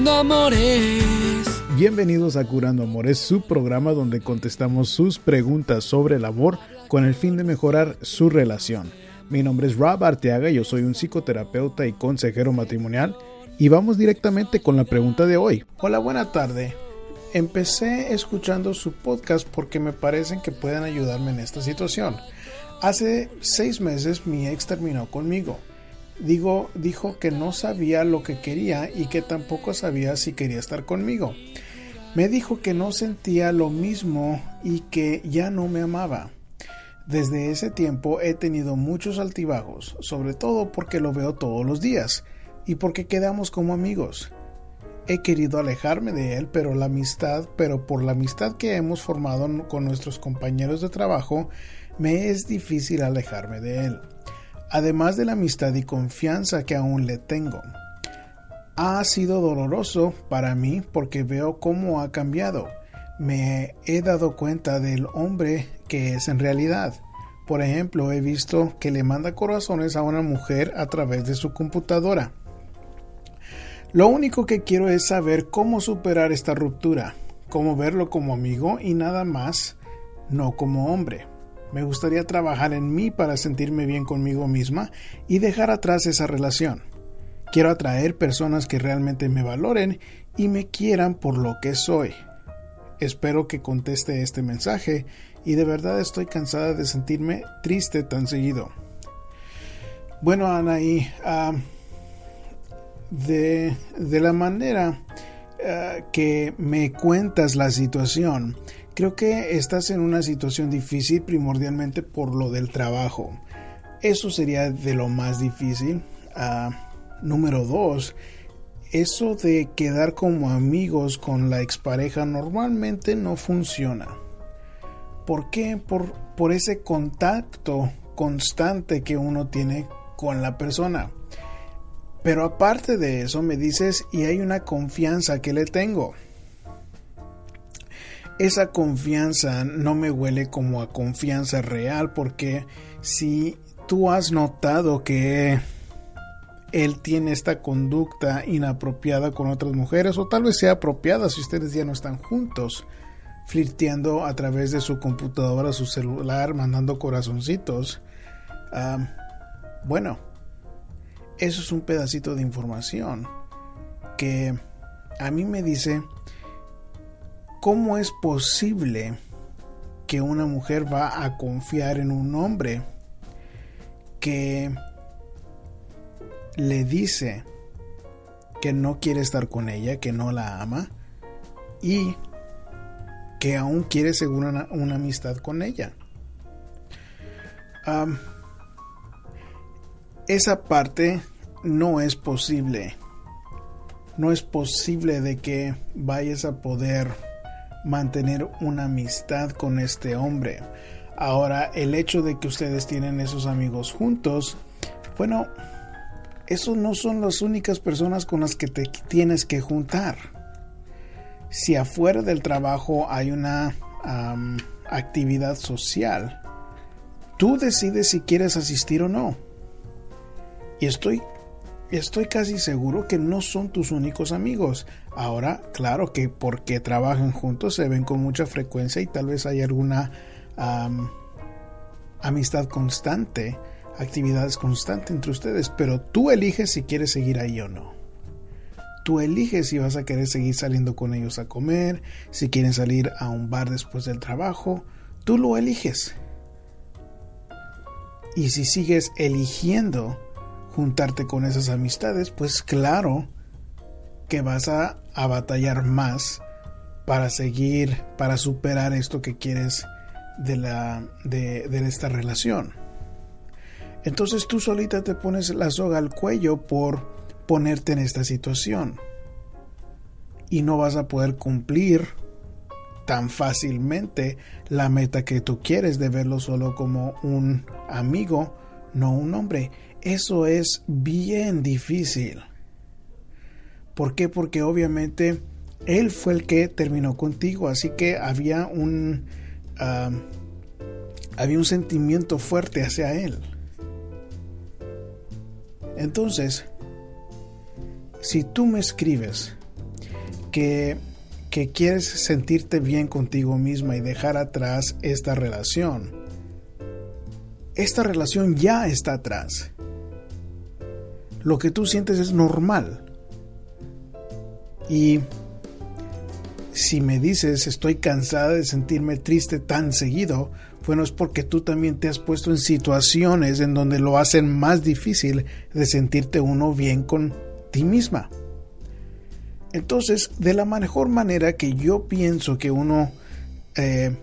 Curando Amores. Bienvenidos a Curando Amores, su programa donde contestamos sus preguntas sobre el amor con el fin de mejorar su relación. Mi nombre es Rob Arteaga, yo soy un psicoterapeuta y consejero matrimonial y vamos directamente con la pregunta de hoy. Hola, buena tarde. Empecé escuchando su podcast porque me parecen que pueden ayudarme en esta situación. Hace seis meses mi ex terminó conmigo. Digo, dijo que no sabía lo que quería y que tampoco sabía si quería estar conmigo. Me dijo que no sentía lo mismo y que ya no me amaba. Desde ese tiempo he tenido muchos altibajos, sobre todo porque lo veo todos los días y porque quedamos como amigos. He querido alejarme de él, pero la amistad, pero por la amistad que hemos formado con nuestros compañeros de trabajo, me es difícil alejarme de él. Además de la amistad y confianza que aún le tengo. Ha sido doloroso para mí porque veo cómo ha cambiado. Me he dado cuenta del hombre que es en realidad. Por ejemplo, he visto que le manda corazones a una mujer a través de su computadora. Lo único que quiero es saber cómo superar esta ruptura, cómo verlo como amigo y nada más, no como hombre. Me gustaría trabajar en mí para sentirme bien conmigo misma y dejar atrás esa relación. Quiero atraer personas que realmente me valoren y me quieran por lo que soy. Espero que conteste este mensaje y de verdad estoy cansada de sentirme triste tan seguido. Bueno, Anaí, uh, de, de, la manera uh, que me cuentas la situación, creo que estás en una situación difícil primordialmente por lo del trabajo. Eso sería de lo más difícil. Uh, número dos, eso de quedar como amigos con la expareja normalmente no funciona. ¿Por qué? Por, por ese contacto constante que uno tiene con la persona. Pero aparte de eso me dices y hay una confianza que le tengo. Esa confianza no me huele como a confianza real porque si tú has notado que él tiene esta conducta inapropiada con otras mujeres o tal vez sea apropiada si ustedes ya no están juntos, flirteando a través de su computadora, su celular, mandando corazoncitos. bueno, eso es un pedacito de información que a mí me dice cómo es posible que una mujer va a confiar en un hombre que le dice que no quiere estar con ella, que no la ama y que aún quiere según una, amistad con ella. esa parte no es posible. No es posible de que vayas a poder mantener una amistad con este hombre. Ahora, el hecho de que ustedes tienen esos amigos juntos, bueno, esos no son las únicas personas con las que te tienes que juntar. Si afuera del trabajo hay una actividad social, tú decides si quieres asistir o no. Y estoy, estoy casi seguro que no son tus únicos amigos. Ahora, claro que porque trabajan juntos se ven con mucha frecuencia y tal vez hay alguna amistad constante actividades constantes entre ustedes, pero tú eliges si quieres seguir ahí o no. Tú eliges si vas a querer seguir saliendo con ellos a comer, si quieren salir a un bar después del trabajo, tú lo eliges. Y si sigues eligiendo juntarte con esas amistades, pues claro que vas a, a batallar más para seguir, para superar esto que quieres de, la, de, de esta relación. Entonces tú solita te pones la soga al cuello por ponerte en esta situación. Y no vas a poder cumplir tan fácilmente la meta que tú quieres de verlo solo como un amigo, no un hombre. Eso es bien difícil. ¿Por qué? Porque obviamente él fue el que terminó contigo, así que había un había un sentimiento fuerte hacia él. Entonces, si tú me escribes que, que quieres sentirte bien contigo misma y dejar atrás esta relación. Esta relación ya está atrás. Lo que tú sientes es normal. Y si me dices estoy cansada de sentirme triste tan seguido, bueno, es porque tú también te has puesto en situaciones en donde lo hacen más difícil de sentirte uno bien con ti misma. Entonces, de la mejor manera que yo pienso que uno eh,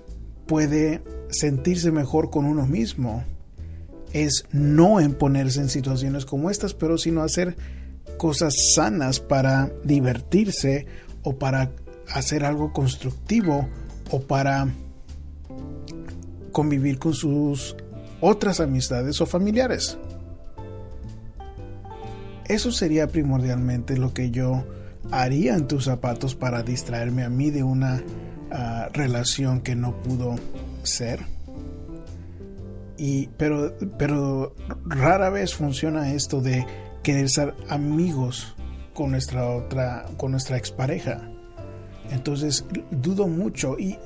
puede sentirse mejor con uno mismo es no en ponerse en situaciones como estas, pero sino hacer cosas sanas para divertirse o para hacer algo constructivo o para convivir con sus otras amistades o familiares. Eso sería primordialmente lo que yo haría en tus zapatos para distraerme a mí de una ah, relación que no pudo ser. Y, pero, pero rara vez funciona esto de querer ser amigos con nuestra otra, con nuestra expareja. Entonces dudo mucho. Y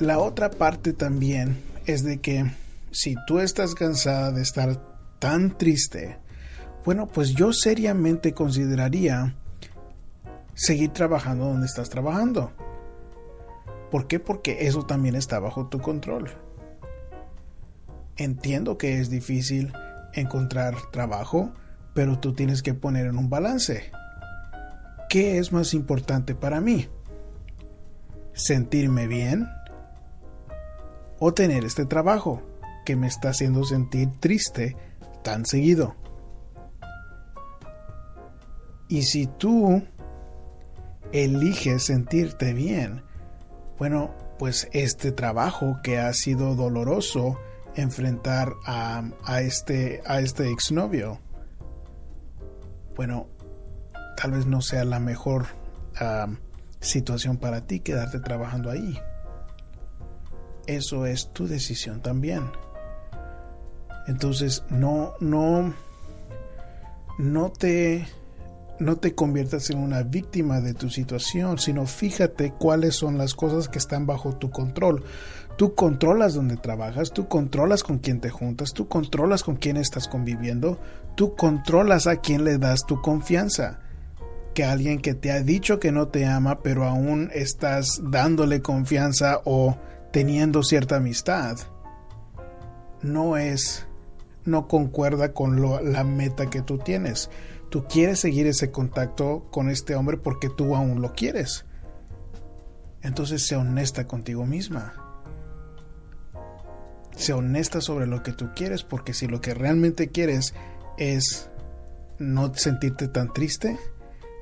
la otra parte también es de que si tú estás cansada de estar tan triste, bueno, pues yo seriamente consideraría seguir trabajando donde estás trabajando. ¿Por qué? Porque eso también está bajo tu control. Entiendo que es difícil encontrar trabajo, pero tú tienes que poner en un balance. ¿Qué es más importante para mí? ¿Sentirme bien? ¿O tener este trabajo que me está haciendo sentir triste tan seguido? Y si tú eliges sentirte bien, bueno, pues este trabajo que ha sido doloroso enfrentar a, este, a este exnovio, bueno, tal vez no sea la mejor situación para ti quedarte trabajando ahí. Eso es tu decisión también. Entonces, no, no, no te no te conviertas en una víctima de tu situación, sino fíjate cuáles son las cosas que están bajo tu control. Tú controlas dónde trabajas, tú controlas con quién te juntas, tú controlas con quién estás conviviendo, tú controlas a quién le das tu confianza. Que alguien que te ha dicho que no te ama, pero aún estás dándole confianza o teniendo cierta amistad, no es, no concuerda con la meta que tú tienes Tú quieres seguir ese contacto con este hombre porque tú aún lo quieres. Entonces sea honesta contigo misma. Sea honesta sobre lo que tú quieres porque si lo que realmente quieres es no sentirte tan triste,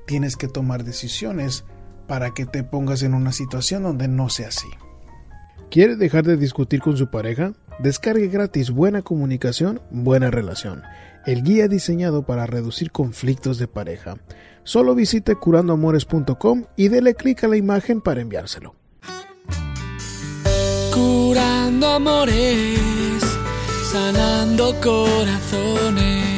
tienes que tomar decisiones para que te pongas en una situación donde no sea así. ¿Quiere dejar de discutir con su pareja? Descargue gratis Buena Comunicación, Buena Relación el guía diseñado para reducir conflictos de pareja. Solo visite curandoamores.com y dele clic a la imagen para enviárselo. Curando amores, sanando corazones.